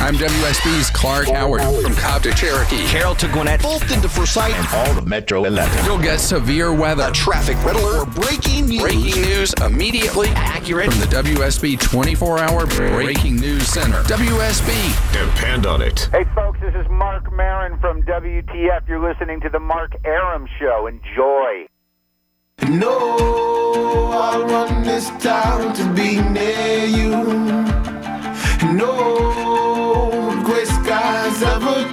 I'm WSB's Clark Howard from Cobb to Cherokee. Carroll to Gwinnett, Fulton to Forsyth, and all of Metro 11. You'll get severe weather, a traffic red alert, or breaking news. Breaking news immediately accurate from the WSB 24-hour Breaking News Center. WSB. Depend on it. Hey, folks, this is Marc Maron from WTF. You're listening to the Mark Arum Show. Enjoy. No, I'll run this town to be near you. No, gray skies ever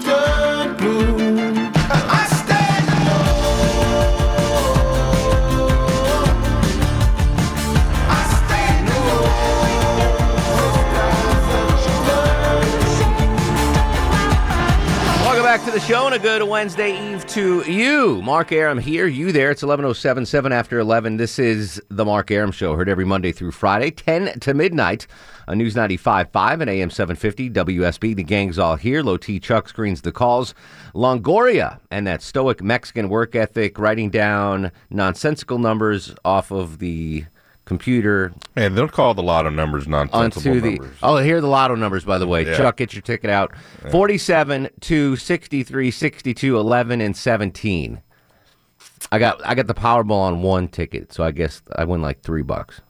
show and a good Wednesday Eve to you. Mark Arum here, you there. It's 11.07, 7 after 11. This is the Mark Arum Show, heard every Monday through Friday, 10 to midnight on News 95.5 and AM 750 WSB. The gang's all here. Low T Chuck screens the calls. Longoria and that stoic Mexican work ethic, writing down nonsensical numbers off of the computer And they'll call the lotto numbers nonsensical onto the. numbers. Oh, here are the lotto numbers, by the way. Yeah. Chuck, get your ticket out. 47 to 63, 62, 11, and 17. I got I got the Powerball on one ticket, so I guess I win like three bucks.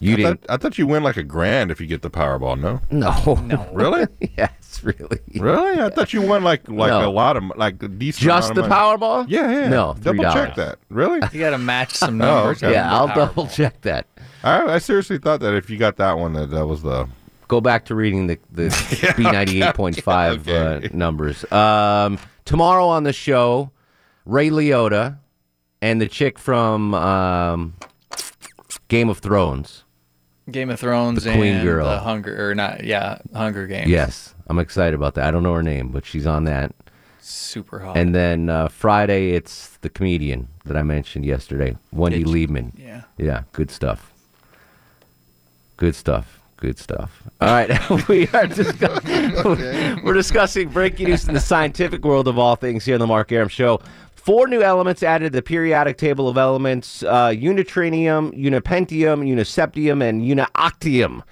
You I didn't? Thought, I thought you win like a grand if you get the Powerball. No, no, no, really, yes, really. really. I thought you won like like No. a lot of like a decent. Just the of money. Powerball? Yeah, yeah. No, double $3. check that. Really? You got to match some Oh, numbers. okay. Yeah, I'll Powerball. double check that. I, I seriously thought that if you got that one, that that was the. Go back to reading the the B ninety eight point five Okay. uh, numbers. Um, tomorrow on the show, Ray Liotta and the chick from um, Game of Thrones. Game of Thrones The Queen Girl. the Hunger or not? Yeah, Hunger Games. Yes, I'm excited about that. I don't know her name, but she's on that. super hot. And then uh, Friday, it's the comedian that I mentioned yesterday, Wendy Did you- Liebman. yeah. Yeah, good stuff. Good stuff. Good stuff. All right, we are discussing. We're discussing breaking news in the scientific world of all things here on the Mark Arum Show. Four new elements added to the periodic table of elements: uh, unitrinium, unipentium, uniseptium, and unioctium.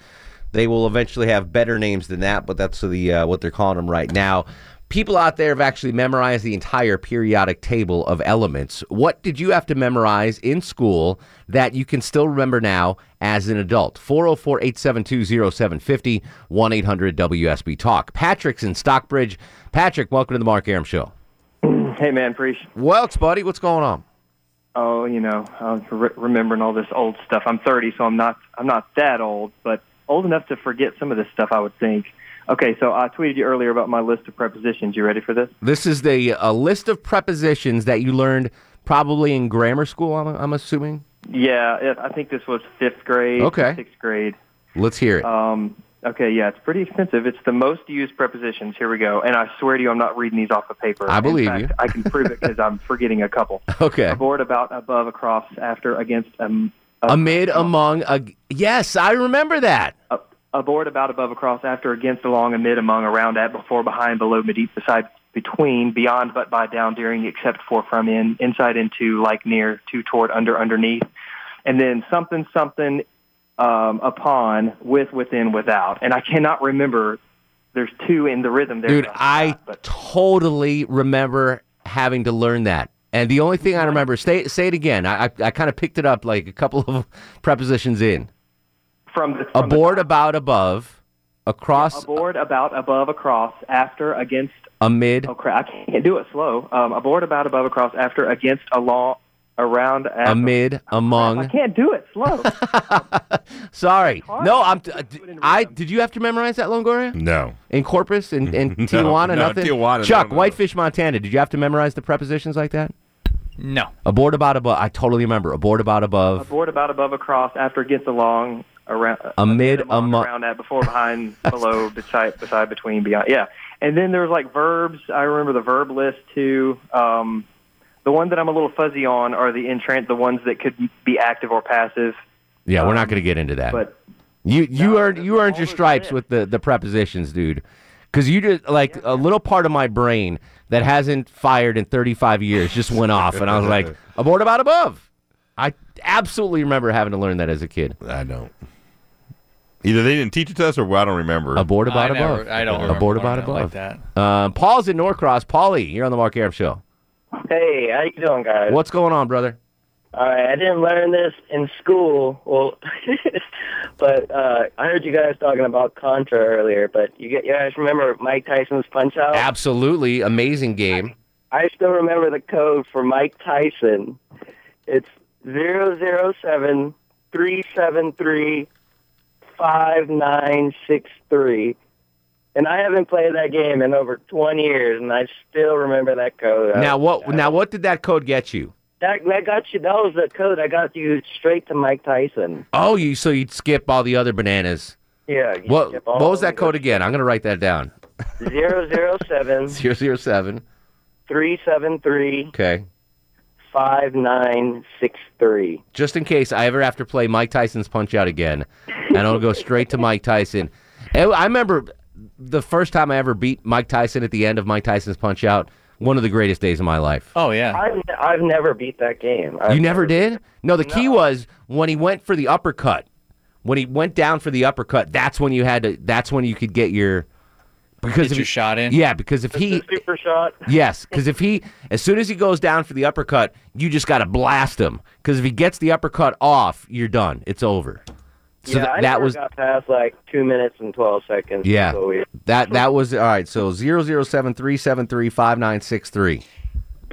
They will eventually have better names than that, but that's the uh, what they're calling them right now. People out there have actually memorized the entire periodic table of elements. What did you have to memorize in school that you can still remember now as an adult? 404 872 0750 1 800 WSB Talk. Patrick's in Stockbridge. Patrick, welcome to the Mark Arum Show. Hey man, Preach. Welks, buddy, what's going on? Oh, you know, I was re- remembering all this old stuff. I'm 30, so I'm not I'm not that old, but old enough to forget some of this stuff. I would think. Okay, so I tweeted you earlier about my list of prepositions. You ready for this? This is the a list of prepositions that you learned probably in grammar school, I'm, I'm assuming. Yeah, I think this was fifth grade, Okay. sixth grade. Let's hear it. Um, okay, yeah, it's pretty extensive. It's the most used prepositions. Here we go. And I swear to you, I'm not reading these off of paper. I believe fact, you. I can prove it because I'm forgetting a couple. Okay. Aboard, about, above, across, after, against, um, Amid, among, ag- yes, I remember that. uh, aboard, about, above, across, after, against, along, amid, among, around, at, before, behind, below, beneath, beside, between, beyond, but, by, down, during, except, for, from, in, inside, into, like, near, to, toward, under, underneath, and then something, something, um, upon, with, within, without. And I cannot remember. There's two in the rhythm there. Dude, I but totally remember having to learn that. And the only thing I remember, say, say it again. I, I, I kind of picked it up like a couple of prepositions in. From the from the Aboard, about, above, across, aboard, about, above, across, after, against. amid, Oh crap! I can't do it slow. Um, aboard, about, above, across, after, against, along, around, after. amid, among I can't do it slow. Sorry. No, I'm. Do it in I rhythm. did you have to memorize that, Longoria? No. In Corpus and, in, No, Tijuana, no, nothing. Tijuana, Chuck, no, no. Whitefish, Montana. Did you have to memorize the prepositions like that? No. Aboard, about, above. I totally remember. Aboard, about, above. aboard, about, above, across, after, gets along, around Amid, among, among- around that before behind below beside beside between beyond yeah and then there's like verbs i remember the verb list too um the one that i'm a little fuzzy on are the entrant the ones that could be active or passive Yeah, we're not Um, going to get into that. but You you No, earned you earned your stripes with the the prepositions, dude. Because you just like a little part of my brain that hasn't fired in 35 years just went off, and I was like, aboard about above. I absolutely remember having to learn that as a kid. I don't. Either they didn't teach it to us, or I don't remember. Aboard about I never- I don't remember aboard about learning it above. like that. Um, Paul's in Norcross. Paulie, you're on the Mark Arum show. Hey, how you doing, guys? What's going on, brother? All right, I didn't learn this in school. Well, but uh, I heard you guys talking about Contra earlier. But you, get, you guys remember Mike Tyson's Punch Out? Absolutely amazing game. I still remember the code for Mike Tyson. It's zero zero seven three seven three five nine six three. And I haven't played that game in over twenty years, and I still remember that code. Now what? Now what did that code get you? That that got you. That was the code. I got you straight to Mike Tyson. Oh, you so you'd skip all the other bananas. Yeah. What what was that code again? I'm gonna write that down. Zero zero seven Zero zero seven. three seven three Okay. Five nine six three. Just in case I ever have to play Mike Tyson's Punch Out again, and I'll go straight to Mike Tyson. And I remember the first time I ever beat Mike Tyson at the end of Mike Tyson's Punch Out. One of the greatest days of my life. Oh yeah. I've I've never beat that game. I've You never did? No, the key was when he went for the uppercut. When he went down for the uppercut, that's when you had to. That's when you could get your because Get if your he- shot in? Yeah, because if The he super shot. yes, because if he as soon as he goes down for the uppercut, you just got to blast him. Because if he gets the uppercut off, you're done. It's over. So yeah, th- I that never was got past like two minutes and twelve seconds. yeah. We- That that was all right. So zero zero seven three seven three five nine six three.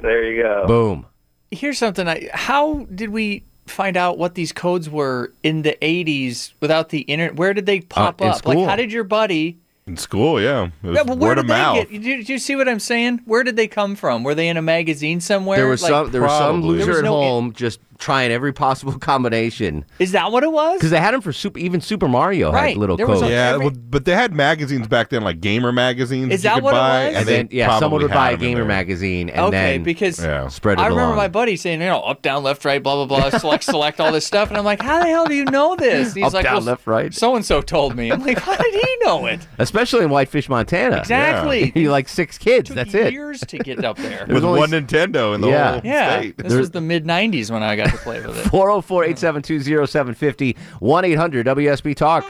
there you go. Boom. Here's something. I, how did we find out what these codes were in the 80s without the internet? Where did they uh, pop in up? Like, how did your buddy? In school, yeah. It was Yeah, but where word did of they mouth. get? Did you, did you see what I'm saying? Where did they come from? Were they in a magazine somewhere? There was Like, some there was some. There loser was at no in- home just trying every possible combination Is that what it was? because they had them for super even Super Mario Right. had little There codes. Yeah, Every- but they had magazines back then, like gamer magazines. Is you that could what it was? and they then yeah, someone would buy a had 'em in gamer magazine and okay, then because Yeah. spread it I remember along. my buddy saying, you know, up, down, left, right, blah, blah, blah, select, select all this stuff. And I'm like, how the hell do you know this? He's Up, like, down, well, left, right. So and so told me. I'm like, how did he know it? especially in Whitefish, Montana. Exactly. you like six kids. Took That's it. years to get up there. with only one Nintendo in the Yeah. whole Yeah, state. this was the mid '90s when I got to play with it. 404 872 0750 1 800 WSB Talk.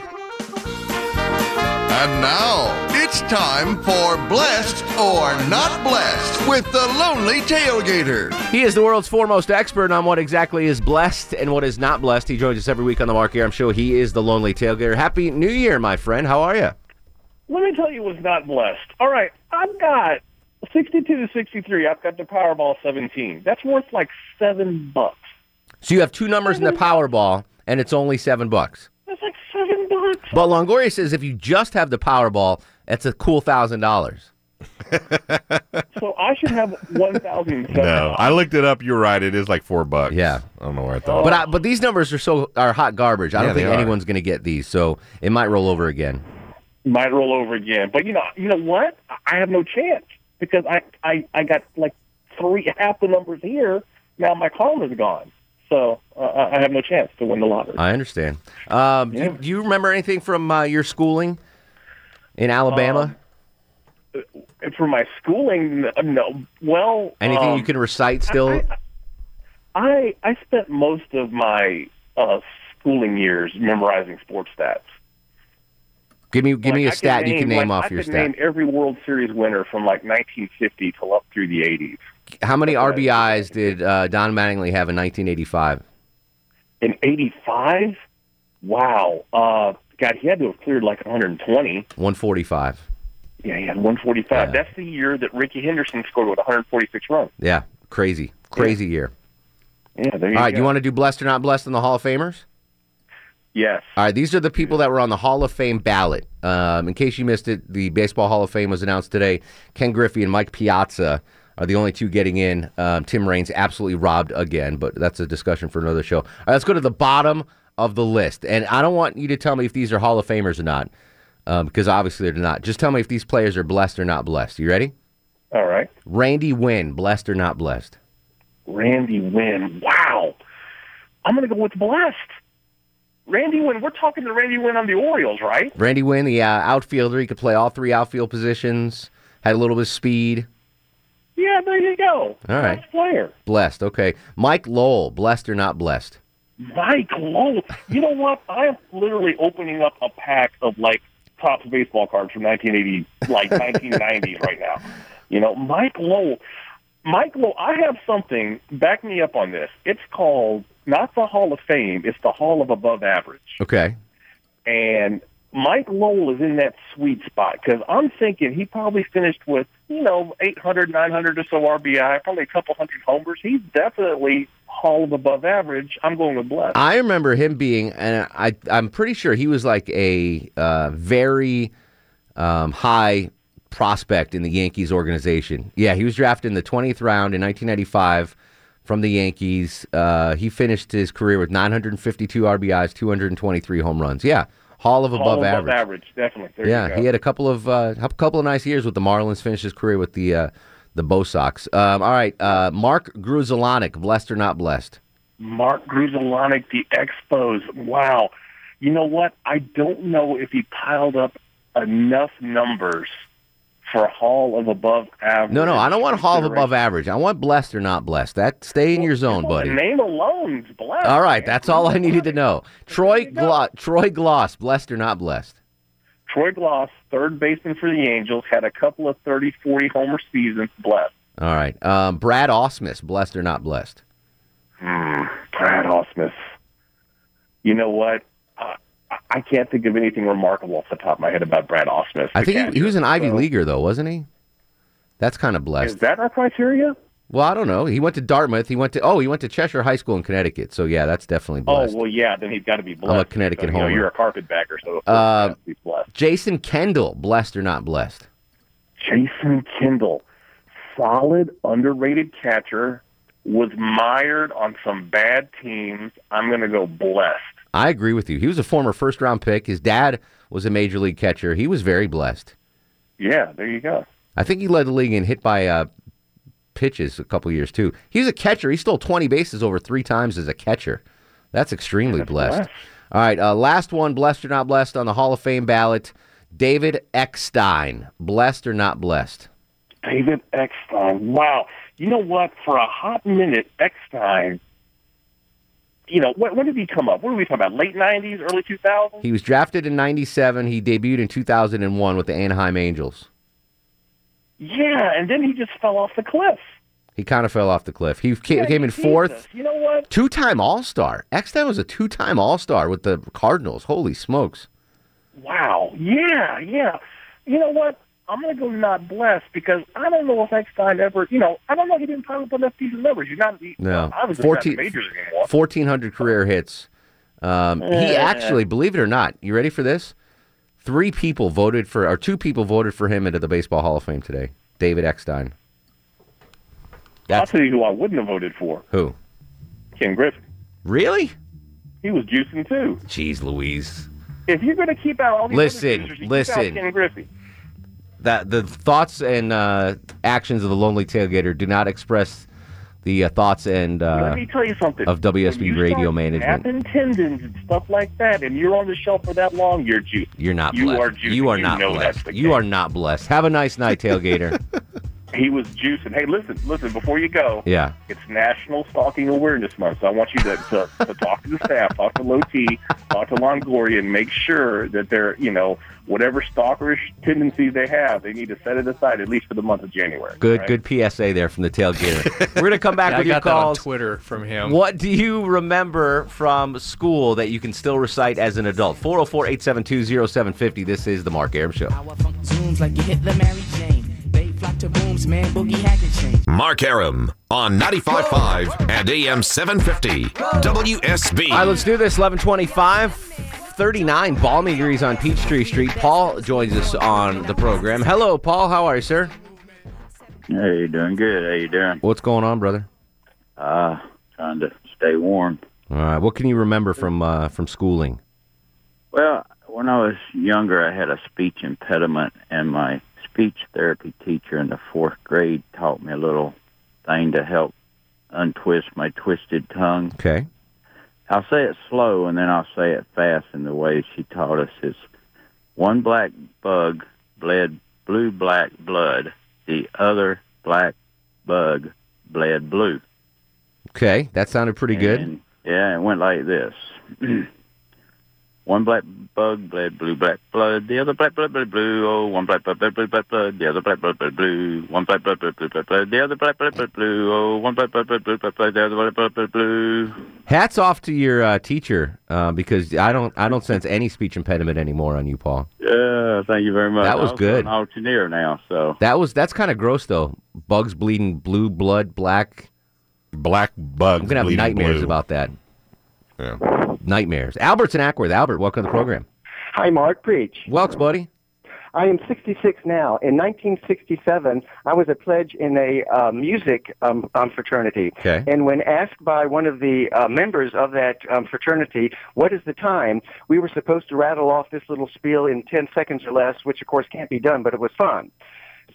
And now it's time for Blessed or Not Blessed with the Lonely Tailgater. He is the world's foremost expert on what exactly is blessed and what is not blessed. He joins us every week on the Mark Arum Show. He is the Lonely Tailgater. Happy New Year, my friend. How are you? Let me tell you what's not blessed. All right, I've got 62 to 63. I've got the Powerball 17. That's worth like seven bucks. So you have two numbers in the Powerball, and it's only seven bucks. That's like seven bucks. But Longoria says if you just have the Powerball, it's a cool thousand dollars. So I should have one thousand. No, I looked it up. You're right. It is like four bucks. Yeah. I don't know where I thought. But I, but these numbers are so are hot garbage. I Yeah, don't think are. anyone's going to get these, so it might roll over again. Might roll over again. But you know, you know what? I have no chance because I, I, I got like three half the numbers here. Now my column is gone. So uh, I have no chance to win the lottery. I understand. Um, do, you, do you remember anything from uh, your schooling in Alabama? And for my schooling, no. Well, anything um, you can recite still? I I spent most of my uh, schooling years memorizing sports stats. give me give me a Like, I stat you can name like, off I your stat. name every World Series winner from like 1950 till up through the 80s. How many RBIs did uh, Don Mattingly have in 1985? In 85, wow, uh, God, he had to have cleared like 120. 145. Yeah, he had 145. That's the year that Rickey Henderson scored with 146 runs. Yeah, crazy, crazy year. Yeah, there you All right, go. you want to do blessed or not blessed in the Hall of Famers? Yes. All right, these are the people that were on the Hall of Fame ballot. Um, in case you missed it, the Baseball Hall of Fame was announced today. Ken Griffey and Mike Piazza are the only two getting in. Um, Tim Raines absolutely robbed again, but that's a discussion for another show. All right, let's go to the bottom of the list, and I don't want you to tell me if these are Hall of Famers or not, um, because obviously they're not. Just tell me if these players are blessed or not blessed. You ready? All right. Randy Winn, blessed or not blessed? Randy Winn. Wow. I'm going to go with blessed. Randy Winn. We're talking to Randy Winn on the Orioles, right? Randy Winn, the uh, outfielder, he could play all three outfield positions. Had a little bit of speed. Yeah, there you go. All right. Nice player. Blessed. Okay. Mike Lowell, blessed or not blessed? Mike Lowell. You know what? I am literally opening up a pack of like Topps baseball cards from 1980, like 1990s right now. You know, Mike Lowell. Mike Lowell. I have something. Back me up on this. It's called not the Hall of Fame. It's the Hall of Above Average. Okay. And Mike Lowell is in that sweet spot because I'm thinking he probably finished with, you know, 800, 900 or so RBI, probably a couple hundred homers. He's definitely Hall of above average. I'm going with Bless. I remember him being, and I, I'm pretty sure he was like a uh, very um, high prospect in the Yankees organization. Yeah, he was drafted in the 20th round in 1995 from the Yankees. Uh, he finished his career with 952 RBIs, 223 home runs. Yeah, Hall of Hall above of average. above average, definitely. There yeah, he had a couple of uh, a couple of nice years with the Marlins. Finished his career with the uh, the Bo Sox. Um, all right, uh, Mark Grudzielanek, blessed or not blessed? Mark Grudzielanek, the Expos. Wow. You know what? I don't know if he piled up enough numbers for a Hall of above average. No, no, I don't want a Hall of above average. I want blessed or not blessed. That stay in your zone, buddy. The name alone's blessed. All right, that's all I needed to know. Troy Glo- Troy Glaus, blessed or not blessed? Troy Glaus, third baseman for the Angels, had a couple of 30, 40 homer seasons. Blessed. All right, um, Brad Ausmus, blessed or not blessed? Hmm, Brad Ausmus. You know what? I can't think of anything remarkable off the top of my head about Brad Ausmus. I think he, he was an Ivy So- Leaguer though, wasn't he? That's kind of blessed. Is that our criteria? Well, I don't know. He went to Dartmouth. He went to oh, he went to Cheshire High School in Connecticut. So yeah, that's definitely blessed. Oh well, yeah. Then he's got to be blessed. I'm a Connecticut so, You know, you're a carpetbagger, so Uh, he has to be blessed. Jason Kendall, blessed or not blessed? Jason Kendall, solid, underrated catcher, was mired on some bad teams. I'm going to go blessed. I agree with you. He was a former first round pick. His dad was a major league catcher. He was very blessed. Yeah, there you go. I think he led the league in hit by uh, pitches a couple years too. He was a catcher. He stole 20 bases over three times as a catcher. That's extremely blessed. blessed. All right, uh, last one, blessed or not blessed on the Hall of Fame ballot. David Eckstein, blessed or not blessed? David Eckstein. Wow. You know what? For a hot minute, Eckstein. You know, when, when did he come up? What are we talking about? Late '90s, early 2000s? He was drafted in '97. He debuted in 2001 with the Anaheim Angels. Yeah, and then he just fell off the cliff. He kind of fell off the cliff. He came, Yeah, came in Jesus. fourth. You know what? Two-time All-Star. Eckstein was a two-time All-Star with the Cardinals. Holy smokes! Wow. Yeah, yeah. You know what? I'm going to go not blessed because I don't know if Eckstein ever, you know, I don't know if he didn't pile up enough decent numbers. You're not, No, obviously 14 not majors anymore. 1,400 career hits. Um, he actually, believe it or not, you ready for this? Three people voted for, or two people voted for him into the Baseball Hall of Fame today. David Eckstein. I'll tell you who I wouldn't have voted for. Who? Ken Griffey. Really? He was juicing too. Jeez, Louise. If you're going to keep out all these Listen, other listen. keep out Ken Griffey. That the thoughts and uh, actions of the lonely tailgater do not express the uh, thoughts and uh, Let me tell you something. of WSB radio management. Snapping tendons and stuff like that, and you're on the shelf for that long, you're juicing. You're not You blessed. are juicing. you are You not blessed. You are not blessed. Have a nice night, tailgater. He was juicing. Hey, listen, listen. Before you go, yeah. It's National Stalking Awareness Month, so I want you to, to, to talk to the staff, talk to Low T, talk to Longoria, and make sure that they're, you know, whatever stalkerish tendencies they have, they need to set it aside at least for the month of January. Good, right? good PSA there from the tailgater. We're gonna come back Yeah, with I your got that on calls. Twitter from him. What do you remember from school that you can still recite as an adult? 404-872-0750. This is the Mark Arum Show. To booms, man, boogie hack change. Mark Arum on 95.5 and AM 750 WSB. All right, let's do this. 1125, 39 balmy degrees on Peachtree Street. Paul joins us on the program. Hello, Paul. How are you, sir? Hey, doing good. How you doing? What's going on, brother? Uh, trying to stay warm. All right. What can you remember from uh, from schooling? Well, when I was younger, I had a speech impediment, and my speech therapy teacher in the fourth grade taught me a little thing to help untwist my twisted tongue. Okay. I'll say it slow, and then I'll say it fast in the way she taught us. Is one black bug bled blue black blood, the other black bug bled blue. Okay, that sounded pretty good. Yeah, it went like this. one black bug bled blue black blood, the other black blood bled blue. Oh, one black blood bled blue black blood, the other black blood bled blue. One black blood bled blue black blood, the other black blood bled blue. Oh, one black blood bled blue black blood, the other black blood bled blue. Hats off to your uh, teacher uh, because I don't I don't sense any speech impediment anymore on you, Paul. Yeah, thank you very much. That was I'm good. Auctioneer now, so That was that's kind of gross though. Bugs bleeding blue blood, black. Black bugs. I'm gonna have nightmares blue. about that. Yeah. Nightmares. Albert's in Acworth. Albert, welcome to the program. Hi, Mark. Preach. Welks, buddy. I am 66 now. In 1967, I was a pledge in a uh, music um, um, fraternity. Okay. And when asked by one of the uh, members of that um, fraternity, what is the time, we were supposed to rattle off this little spiel in 10 seconds or less, which of course can't be done, but it was fun.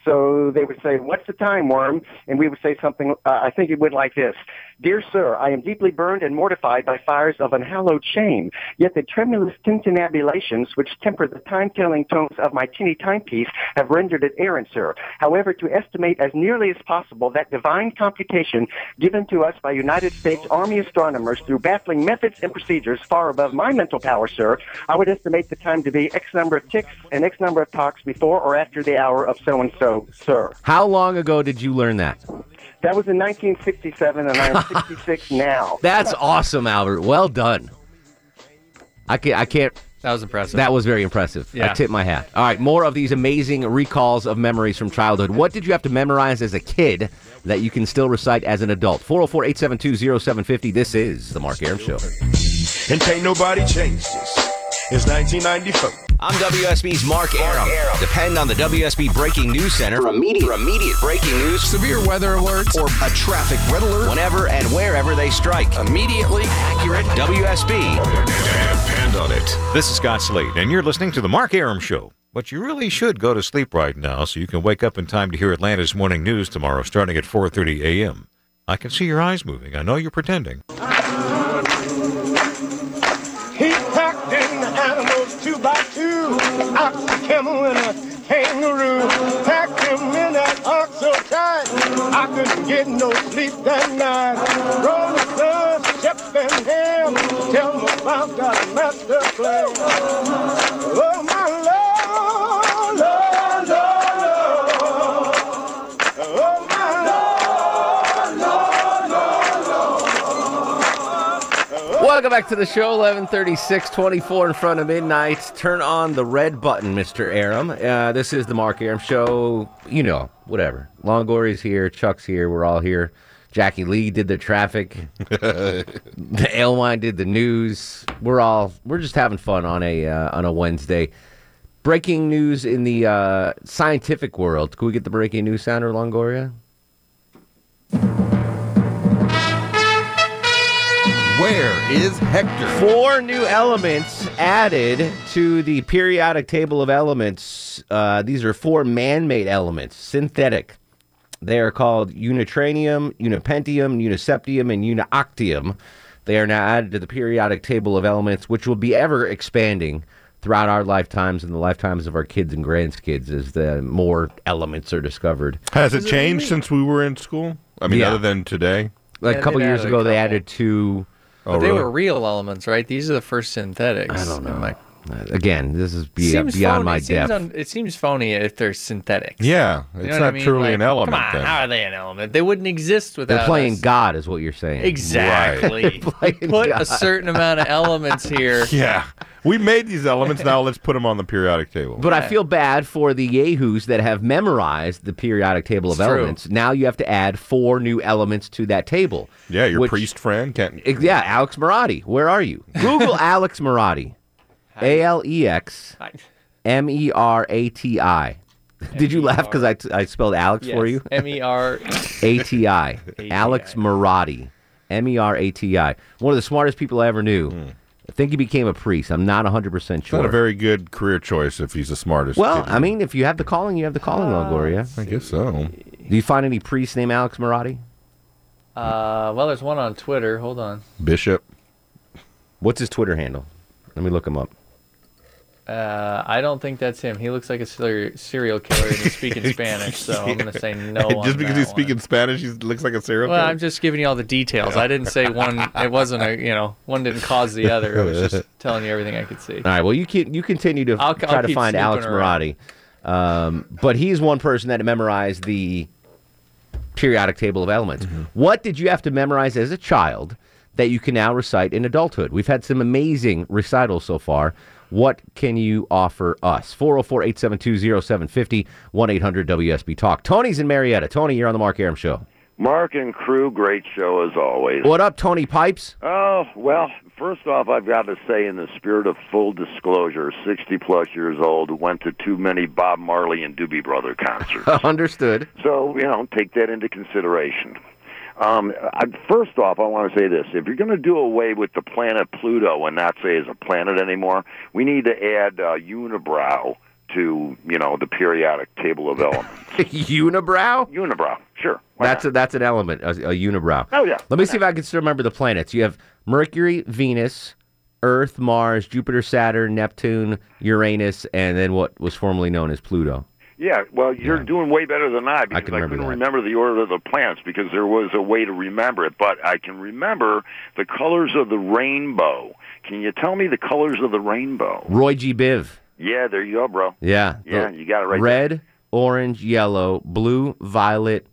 So they would say, what's the time, Worm? And we would say something, uh, I think it went like this. Dear sir, I am deeply burned and mortified by fires of unhallowed shame. Yet the tremulous tintinnabulations which temper the time-telling tones of my tinny timepiece have rendered it errant, sir. However, to estimate as nearly as possible that divine computation given to us by United States Army astronomers through baffling methods and procedures far above my mental power, sir, I would estimate the time to be X number of ticks and X number of talks before or after the hour of so-and-so, sir. How long ago did you learn that? That was in 1967, and I am 66 now. That's awesome, Albert. Well done. I can't. I can't. That was impressive. That was very impressive. I Yeah. tip my hat. All right, more of these amazing recalls of memories from childhood. What did you have to memorize as a kid that you can still recite as an adult? 404 872 0750. This is The Mark Arum Show. And can't nobody change this. It's 1994. I'm WSB's Mark Arum. Depend on the WSB Breaking News Center for immediate, for immediate breaking news, severe weather alerts, or a traffic red alert whenever and wherever they strike. Immediately accurate WSB. Depend on it. This is Scott Slade, and you're listening to The Mark Arum Show. But you really should go to sleep right now so you can wake up in time to hear Atlanta's morning news tomorrow starting at 4.30 a.m. I can see your eyes moving. I know you're pretending. He packed in the animals two by two, ox, camel, and a kangaroo. Packed him in that ox so tight, I couldn't get no sleep that night. Rolling Stone, Shep and Ham, tell them about that master plan. Welcome back to the show. 1136, 24 in front of midnight. Turn on the red button, Mr. Arum. Uh, this is the Mark Arum Show. You know, whatever. Longoria's here. Chuck's here. We're all here. Jackie Lee did the traffic. the Ailwine did the news. We're all we're just having fun on a uh, on a Wednesday. Breaking news in the uh, scientific world. Can we get the breaking news sounder, Longoria? Where is Hector? Four new elements added to the periodic table of elements. Uh, these are four man made elements, synthetic. They are called unitranium, unipentium, uniseptium, and unioctium. They are now added to the periodic table of elements, which will be ever expanding throughout our lifetimes and the lifetimes of our kids and grandkids as the more elements are discovered. Has it changed since we were in school? I mean, Yeah. other than today? Like Yeah, a couple years added a ago, they added two. Oh, but they were real elements, right? These are the first synthetics. I don't know. Like, uh, Again, this is be- seems beyond phony. my it seems depth. un- it seems phony if they're synthetics. Yeah, You it's know not I mean? truly Like, an element. Come on, then. how are they an element? They wouldn't exist without. They're playing us. God, is what you're saying. Exactly. Right. Put God. a certain amount of elements here. Yeah, we made these elements. Now let's put them on the periodic table. But I feel bad for the yahoos that have memorized the periodic table of It's true. elements. Now you have to add four new elements to that table. yeah, your which- priest friend can't. Ex- Yeah, Alex Merati. Where are you? Google Alex Merati. A L E X M E R A T I. Did you laugh because I, t- I spelled Alex for you? M E R. A T I. Alex Merati. M E R A T I. One of the smartest people I ever knew. Hmm. I think he became a priest. I'm not 100% It's sure. not a very good career choice if he's the smartest. well, kid. I mean, if you have the calling, you have the calling, Longoria. I guess so. Do you find any priests named Alex Merati? Uh, well, there's one on Twitter. Hold on. Bishop. What's his Twitter handle? Let me look him up. Uh, I don't think that's him. He looks like a ser- serial killer and he's speaking Spanish, so I'm going to say no. on Just because he's speaking Spanish, he looks like a serial Well, killer. I'm just giving you all the details. I didn't say one. It wasn't a you know one didn't cause the other. I was just telling you everything I could see. All right. Well, you can you continue to I'll- try I'll to find Alex. Merati, um, but he's one person that memorized the periodic table of elements. Mm-hmm. What did you have to memorize as a child that you can now recite in adulthood? We've had some amazing recitals so far. What can you offer us? 404 872 0750 1 800 WSB Talk. Tony's in Marietta. Tony, you're on the Mark Arum Show. Mark and crew, great show as always. What up, Tony Pipes? Oh, well, first off, I've got to say, in the spirit of full disclosure, 60 plus years old, went to too many Bob Marley and Doobie Brother concerts. Understood. So, you know, take that into consideration. Um, I, first off, I want to say this. If you're going to do away with the planet Pluto and not say it's a planet anymore, we need to add uh, unibrow to, you know, the periodic table of elements. unibrow? Unibrow, sure. That's a, that's an element, a, a unibrow. Oh, yeah. Let me see if I can still remember the planets. You have Mercury, Venus, Earth, Mars, Jupiter, Saturn, Neptune, Uranus, and then what was formerly known as Pluto. Yeah, well, you're doing way better than I because I, can remember couldn't that. remember the order of the plants because there was a way to remember it, but I can remember the colors of the rainbow. Can you tell me the colors of the rainbow? Roy G. Biv. Yeah, there you go, bro. Yeah. Yeah, you got it right. Red, orange, yellow, blue, violet.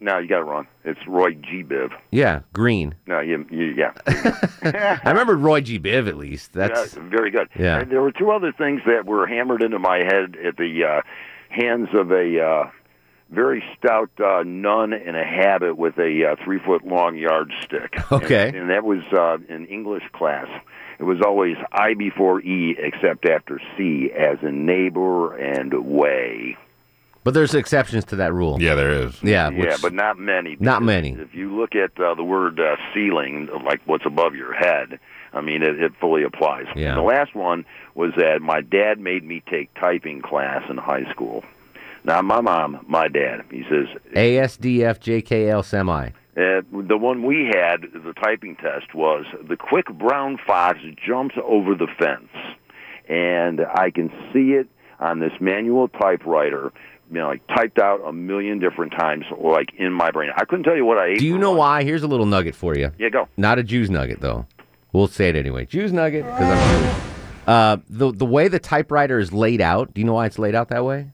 No, you got it wrong. It's Roy G. Biv. Yeah, green. No, you, you yeah. I remember Roy G. Biv at least. That's Yeah, very good. Yeah. And there were two other things that were hammered into my head at the uh, hands of a uh, very stout uh, nun in a habit with a uh, three foot long yardstick. Okay. And, and that was uh, in English class. It was always I before E except after C, as in neighbor and way. But there's exceptions to that rule. Yeah, there is. Yeah, yeah, which- but not many. Not many. If you look at uh, the word uh, ceiling, like what's above your head, I mean, it, it fully applies. Yeah. And the last one was that my dad made me take typing class in high school. Now, my mom, my dad, he says, ASDF JKL semi. uh, the one we had, the typing test was the quick brown fox jumps over the fence, and I can see it on this manual typewriter. You know, like typed out a million different times, like in my brain. I couldn't tell you what I ate. Do you know why? Here's a little nugget for you. Yeah, go. Not a Jew's nugget though. We'll say it anyway. Jew's nugget because I'm Jewish. Uh, the the way the typewriter is laid out. Do you know why it's laid out that way?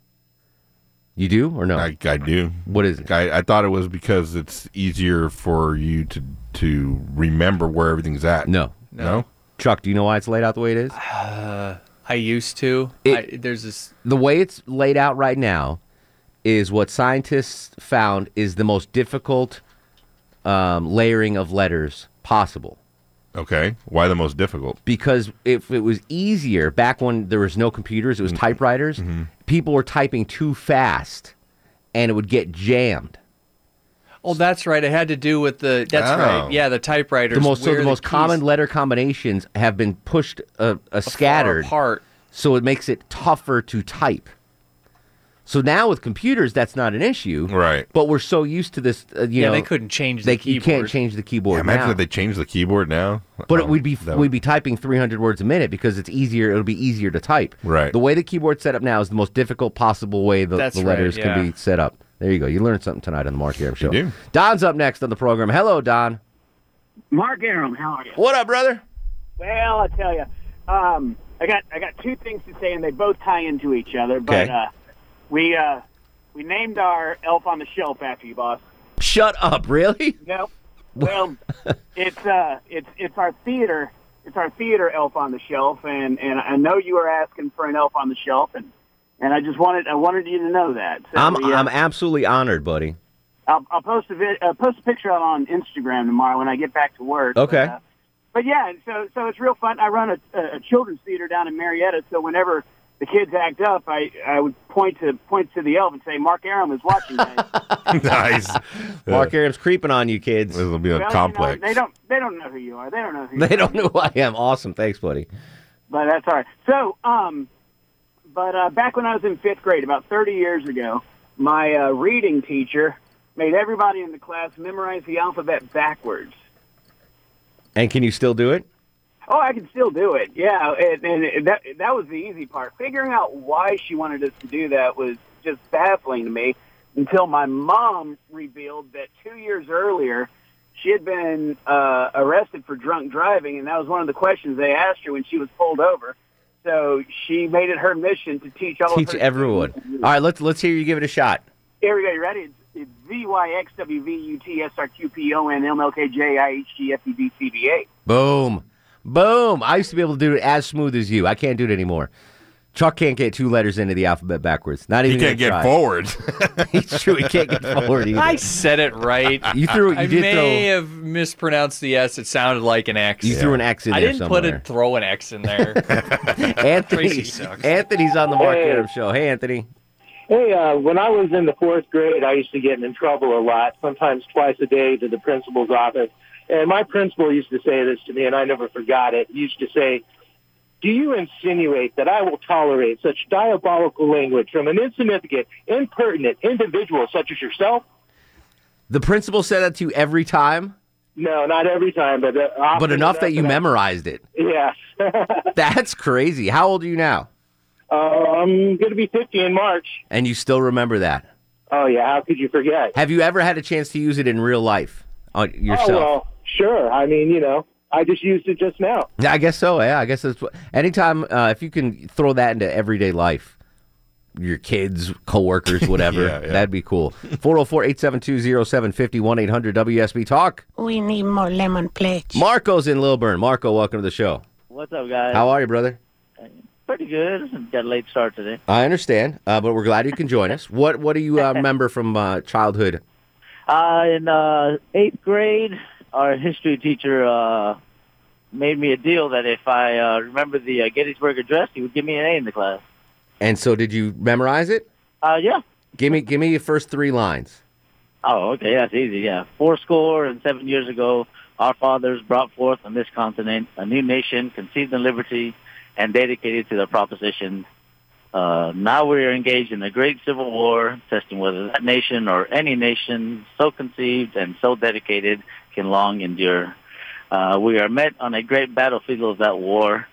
You do or no? I, I do. What is it? I, I thought it was because it's easier for you to to remember where everything's at. No. No. Chuck, do you know why it's laid out the way it is? Uh, I used to. I, there's this. The way it's laid out right now is what scientists found is the most difficult um, layering of letters possible. Okay. Why the most difficult? Because if it was easier back when there was no computers, it was typewriters. People were typing too fast, and it would get jammed. Oh, that's right. It had to do with the. That's Oh. right. Yeah, the typewriters. The most so where the most keys- common letter combinations have been pushed uh, uh, scattered apart. so it makes it tougher to type. So now with computers, that's not an issue, right? But we're so used to this, uh, you Yeah, know, they couldn't change They the you can't change the keyboard. Yeah, imagine now. if they changed the keyboard now. But Oh, it would be that we'd be typing 300 words a minute because it's easier. It'll be easier to type. Right. The way the keyboard's set up now is the most difficult possible way the, That's the right, letters yeah. can be set up. There you go. You learned something tonight on the Mark Arum Show. do. Don's up next on the program. Hello, Don. Mark Arum, how are you? What up, brother? Well, I tell you, um, I got I got two things to say, and they both tie into each other. But Okay. uh, we uh, we named our elf on the shelf after you, boss. Shut up! Really? No. Well, it's uh, it's it's our theater. It's our theater elf on the shelf, and and I know you were asking for an elf on the shelf, and and I just wanted I wanted you to know that. So I'm we, uh, I'm absolutely honored, buddy. I'll, I'll post a vid, uh, post a picture out on Instagram tomorrow when I get back to work. Okay. But, uh, but yeah, so so it's real fun. I run a, a children's theater down in Marietta, so whenever the kids act up, I I would point to point to the elf and say, "Mark Arum is watching." Guys. nice. Mark Arum's creeping on you, kids. This will be a Well, you know, complex. they don't they don't know who you are. They don't know who you They are. don't know who I am. Awesome. Thanks, buddy. But that's all right. So, um, but uh, back when I was in fifth grade, about 30 years ago, my uh, reading teacher made everybody in the class memorize the alphabet backwards. And can you still do it? Oh, I can still do it. Yeah, and, and that that was the easy part. Figuring out why she wanted us to do that was just baffling to me until my mom revealed that two years earlier she had been uh, arrested for drunk driving, and that was one of the questions they asked her when she was pulled over. So she made it her mission to teach all Teach everyone. All right, let's let's hear you give it a shot. Here we go. You ready? It's, it's Z Y X W V U T S R Q P O N M L K J I H G F E D C B A. Boom. Boom. I used to be able to do it as smooth as you. I can't do it anymore. Chuck can't get two letters into the alphabet backwards. Not even. He even can't get try. forward. He's true. He can't get forward either. I said it right. You threw- it. you I did may have mispronounced the S. It sounded like an X. You threw an X in I there I didn't put somewhere. it. Throw an X in there. Anthony. Tracy sucks. Anthony's on the Mark Hey. Adams show. Hey, Anthony. Hey, uh, when I was in the fourth grade, I used to get in trouble a lot, sometimes twice a day to the principal's office. And my principal used to say this to me, and I never forgot it. He used to say, do you insinuate that I will tolerate such diabolical language from an insignificant, impertinent individual such as yourself? The principal said that to you every time, No, not every time, but often but enough that you memorized it. Yes. That's crazy. How old are you now? uh, I'm going to be 50 in March. And you still remember that? Oh, yeah. How could you forget? Have you ever had a chance to use it in real life on yourself? Oh, well, sure. I mean, you know, I just used it just now. Yeah, I guess so. Yeah, I guess that's what. Anytime, uh, if you can throw that into everyday life, your kids, coworkers, whatever, Yeah, yeah. that'd be cool. 404-872-0750 800 WSB Talk. We need more lemon pledge. Marco's in Lilburn. Marco, welcome to the show. What's up, guys? How are you, brother? Pretty good. Got a late start today. I understand, uh, but we're glad you can join us. What What do you uh, remember from uh, childhood? Uh, in uh, eighth grade, our history teacher uh, made me a deal that if I uh, remember the uh, Gettysburg Address, he would give me an A in the class. And so, did you memorize it? Uh, yeah. Give me Give me your first three lines. Oh, okay. That's easy. Yeah. Four score and seven years ago, our fathers brought forth on this continent a new nation conceived in liberty and dedicated to the proposition. Uh, now we are engaged in a great civil war, testing whether that nation or any nation so conceived and so dedicated can long endure. Uh, we are met on a great battlefield of that war.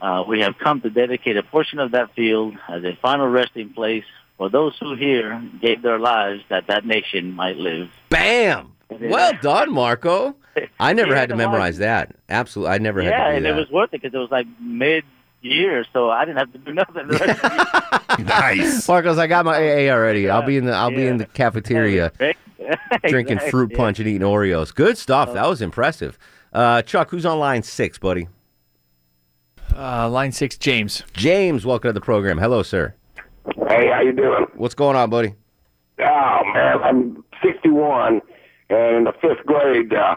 Uh, we have come to dedicate a portion of that field as a final resting place for those who here gave their lives that that nation might live. Bam! Well done, Marco. I never Yeah, had to memorize that. Absolutely, I never yeah, had to do and that. it was worth it because it was like mid year, so I didn't have to do nothing. The rest of the nice, Marcos. I got my AA already. I'll be in the I'll be in the cafeteria year. drinking Exactly. fruit punch and eating Oreos. Good stuff. That was impressive. Uh, Chuck, who's on line six, buddy? Uh, line six, James. James, welcome to the program. Hello, sir. Hey, how you doing? What's going on, buddy? Oh man, I'm 61, and in the fifth grade, uh,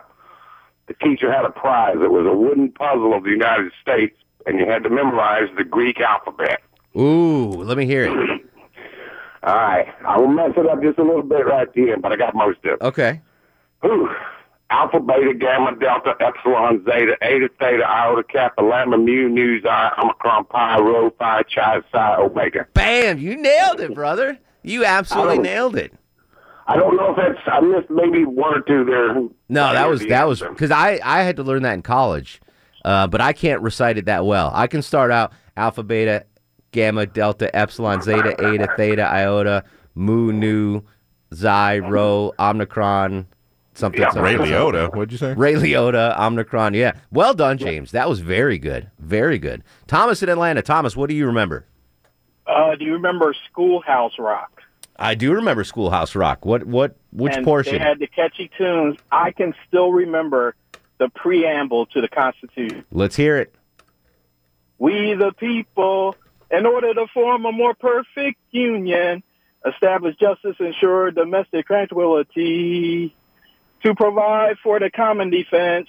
the teacher had a prize. It was a wooden puzzle of the United States, and you had to memorize the Greek alphabet. Ooh, let me hear it. All right, I will mess it up just a little bit right at the end, but I got most of it. Okay. Whew. Alpha, beta, gamma, delta, epsilon, zeta, eta, theta, iota, kappa, lambda, mu, nu, xi, omicron, pi, rho, phi, chi, psi, omega. Bam! You nailed it, brother. You absolutely nailed it. I don't know if that's I missed maybe one or two there. No, that was that was because I I had to learn that in college, uh, but I can't recite it that well. I can start out alpha, beta, gamma, delta, epsilon, zeta, eta, theta, iota, mu, nu, xi, rho, omicron, something. Yeah, something. Ray Liotta. What'd you say? Ray Liotta, omicron. Yeah, well done, James. That was very good, very good. Thomas in Atlanta. Thomas, what do you remember? Uh, do you remember Schoolhouse Rock? I do remember Schoolhouse Rock. What what which and portion? They had the catchy tunes. I can still remember the preamble to the Constitution. Let's hear it. We the people, in order to form a more perfect union, establish justice, ensure domestic tranquility, to provide for the common defense,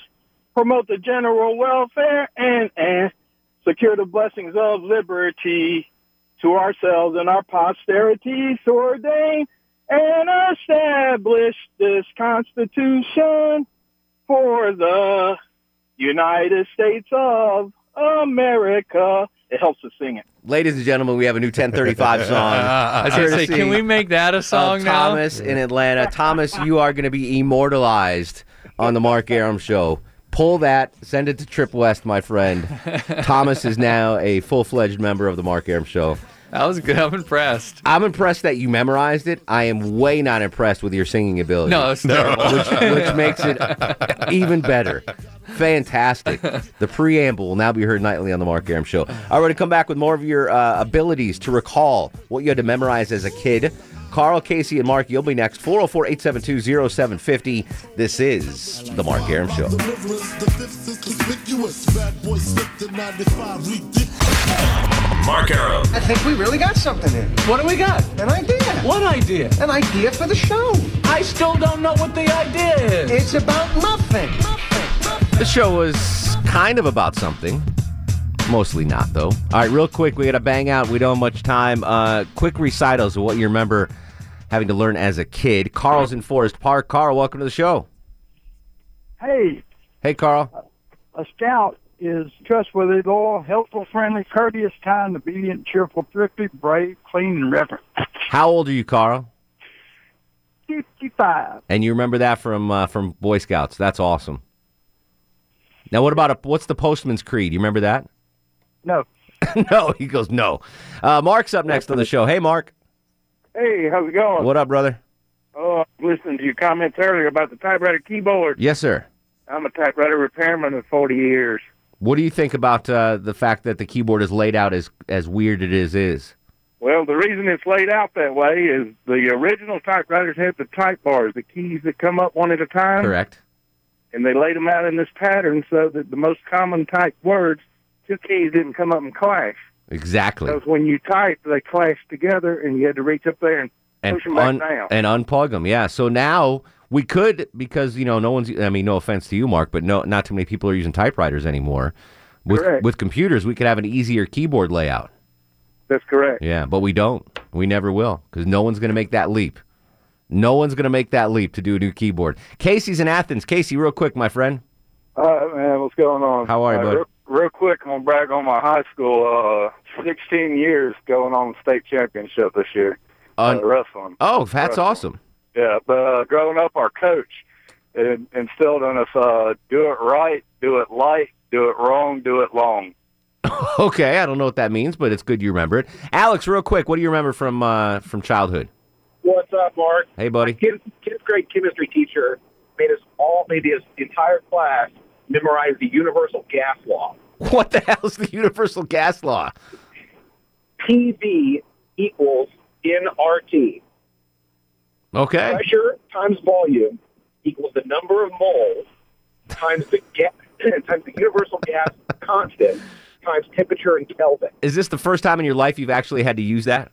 promote the general welfare, and, and secure the blessings of liberty. to ourselves and our posterity to ordain and establish this Constitution for the United States of America. It helps us sing it. Ladies and gentlemen, we have a new 1035 song. I was gonna say, can we make that a of song now? Thomas in Atlanta. Thomas, you are going to be immortalized on the Mark Arum Show. Pull that, send it to Trip West, my friend. Thomas is now a full fledged member of the Mark Arum Show. That was good. I'm impressed. I'm impressed that you memorized it. I am way not impressed with your singing ability. No, it's terrible. which, which makes it even better. Fantastic. The preamble will now be heard nightly on the Mark Arum Show. All right, we're to come back with more of your uh, abilities to recall what you had to memorize as a kid. Carl, Casey, and Mark, you'll be next. 404 872 0750. This is The Mark Arum Show. Mark Arum. I think we really got something in. What do we got? An idea. What idea? An idea for the show. I still don't know what the idea is. It's about nothing. The show was kind of about something. Mostly not, though. All right, real quick, we got to bang out. We don't have much time. Uh, quick recitals of what you remember having to learn as a kid. Carl's in Forest Park. Carl, welcome to the show. Hey, Hey, Carl. a scout is trustworthy, loyal, helpful, friendly, courteous, kind, obedient, cheerful, thrifty, brave, clean, and reverent. How old are you, Carl? 55. And you remember that from uh, from Boy Scouts. That's awesome. Now, what about a, what's the Postman's Creed? You remember that? No. no, he goes no. Uh, Mark's up next on the show. Hey, Mark. Hey, how's it going? What up, brother? Oh, I was listening to your comments earlier about the typewriter keyboard. Yes, sir. I'm a typewriter repairman of 40 years. What do you think about uh, the fact that the keyboard is laid out as as weird it is is? Well, the reason it's laid out that way is the original typewriters had the type bars, the keys that come up one at a time. Correct. And they laid them out in this pattern so that the most common type words, two keys didn't come up and clash. Exactly. Because when you type, they clash together, and you had to reach up there and, and push them back down. and unplug them. Yeah. So now we could because you know no one's. I mean, no offense to you, Mark, but no, not too many people are using typewriters anymore. With Correct. with computers, we could have an easier keyboard layout. That's correct. Yeah, but we don't. We never will because no one's going to make that leap. No one's going to make that leap to do a new keyboard. Casey's in Athens. Casey, real quick, my friend. Uh, man, what's going on? How are you, Uh, bud? Real, real quick, I'm gonna brag on my high school. Uh, 16 years going on state championship this year. Uh, wrestling. Oh, that's Wrestling. awesome. Yeah, but uh, growing up, our coach instilled in us: uh, do it right, do it light, do it wrong, do it long. Okay, I don't know what that means, but it's good you remember it. Alex, real quick, what do you remember from uh, from childhood? What's up, Mark? Hey, buddy. Kid, kid's grade chemistry teacher made us all, made his entire class memorize the universal gas law. What the hell is the universal gas law? PV equals nRT. Okay. Pressure times volume equals the number of moles times the gas, times the universal gas constant times temperature in Kelvin. Is this the first time in your life you've actually had to use that?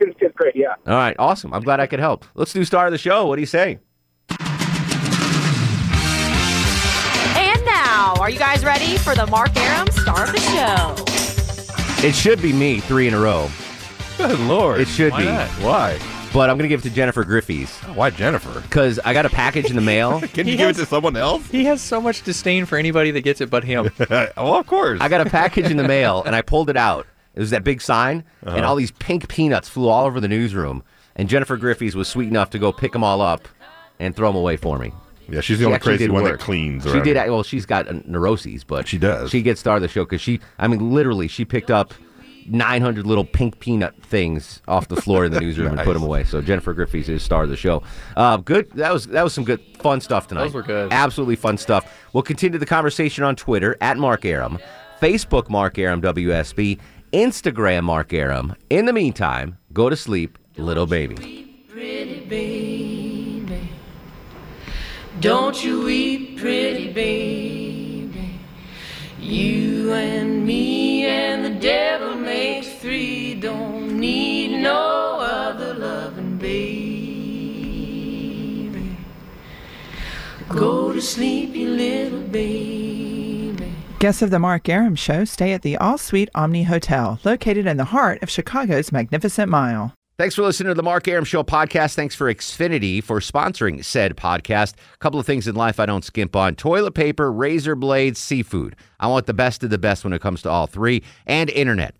Since fifth grade, yeah. All right, awesome. I'm glad I could help. Let's do star of the show. What do you say? And now, are you guys ready for the Mark Arum star of the show? It should be me, three in a row. Good lord. It should Why be. not? Why? But I'm going to give it to Jennifer Griffey's. Why Jennifer? Because I got a package in the mail. Can you He give has- it to someone else? He has so much disdain for anybody that gets it but him. well, of course. I got a package in the mail and I pulled it out. It was that big sign, and Uh-huh. all these pink peanuts flew all over the newsroom. And Jennifer Griffey's was sweet enough to go pick them all up and throw them away for me. Yeah, she's the only actually crazy did one that cleans She around did. here. Well, she's got uh, neuroses, but She does. She gets star of the show because she. I mean, literally, she picked up 900 little pink peanut things off the floor in the newsroom and put them away. So Jennifer Griffey's is star of the show. Uh, good. That was that was some good fun stuff tonight. Those were good. Absolutely fun stuff. We'll continue the conversation on Twitter at Mark Arum, Facebook Mark Arum WSB, Instagram Mark Arum. In the meantime, go to sleep, little baby. Don't you weep, pretty baby. You and me and the devil makes three. Don't need no other loving baby. Go to sleep, you little baby. Guests of the Mark Arum Show stay at the All Suite Omni Hotel, located in the heart of Chicago's Magnificent Mile. Thanks for listening to the Mark Arum Show podcast. Thanks for Xfinity for sponsoring said podcast. A couple of things in life I don't skimp on toilet paper, razor blades, seafood. I want the best of the best when it comes to all three, and internet.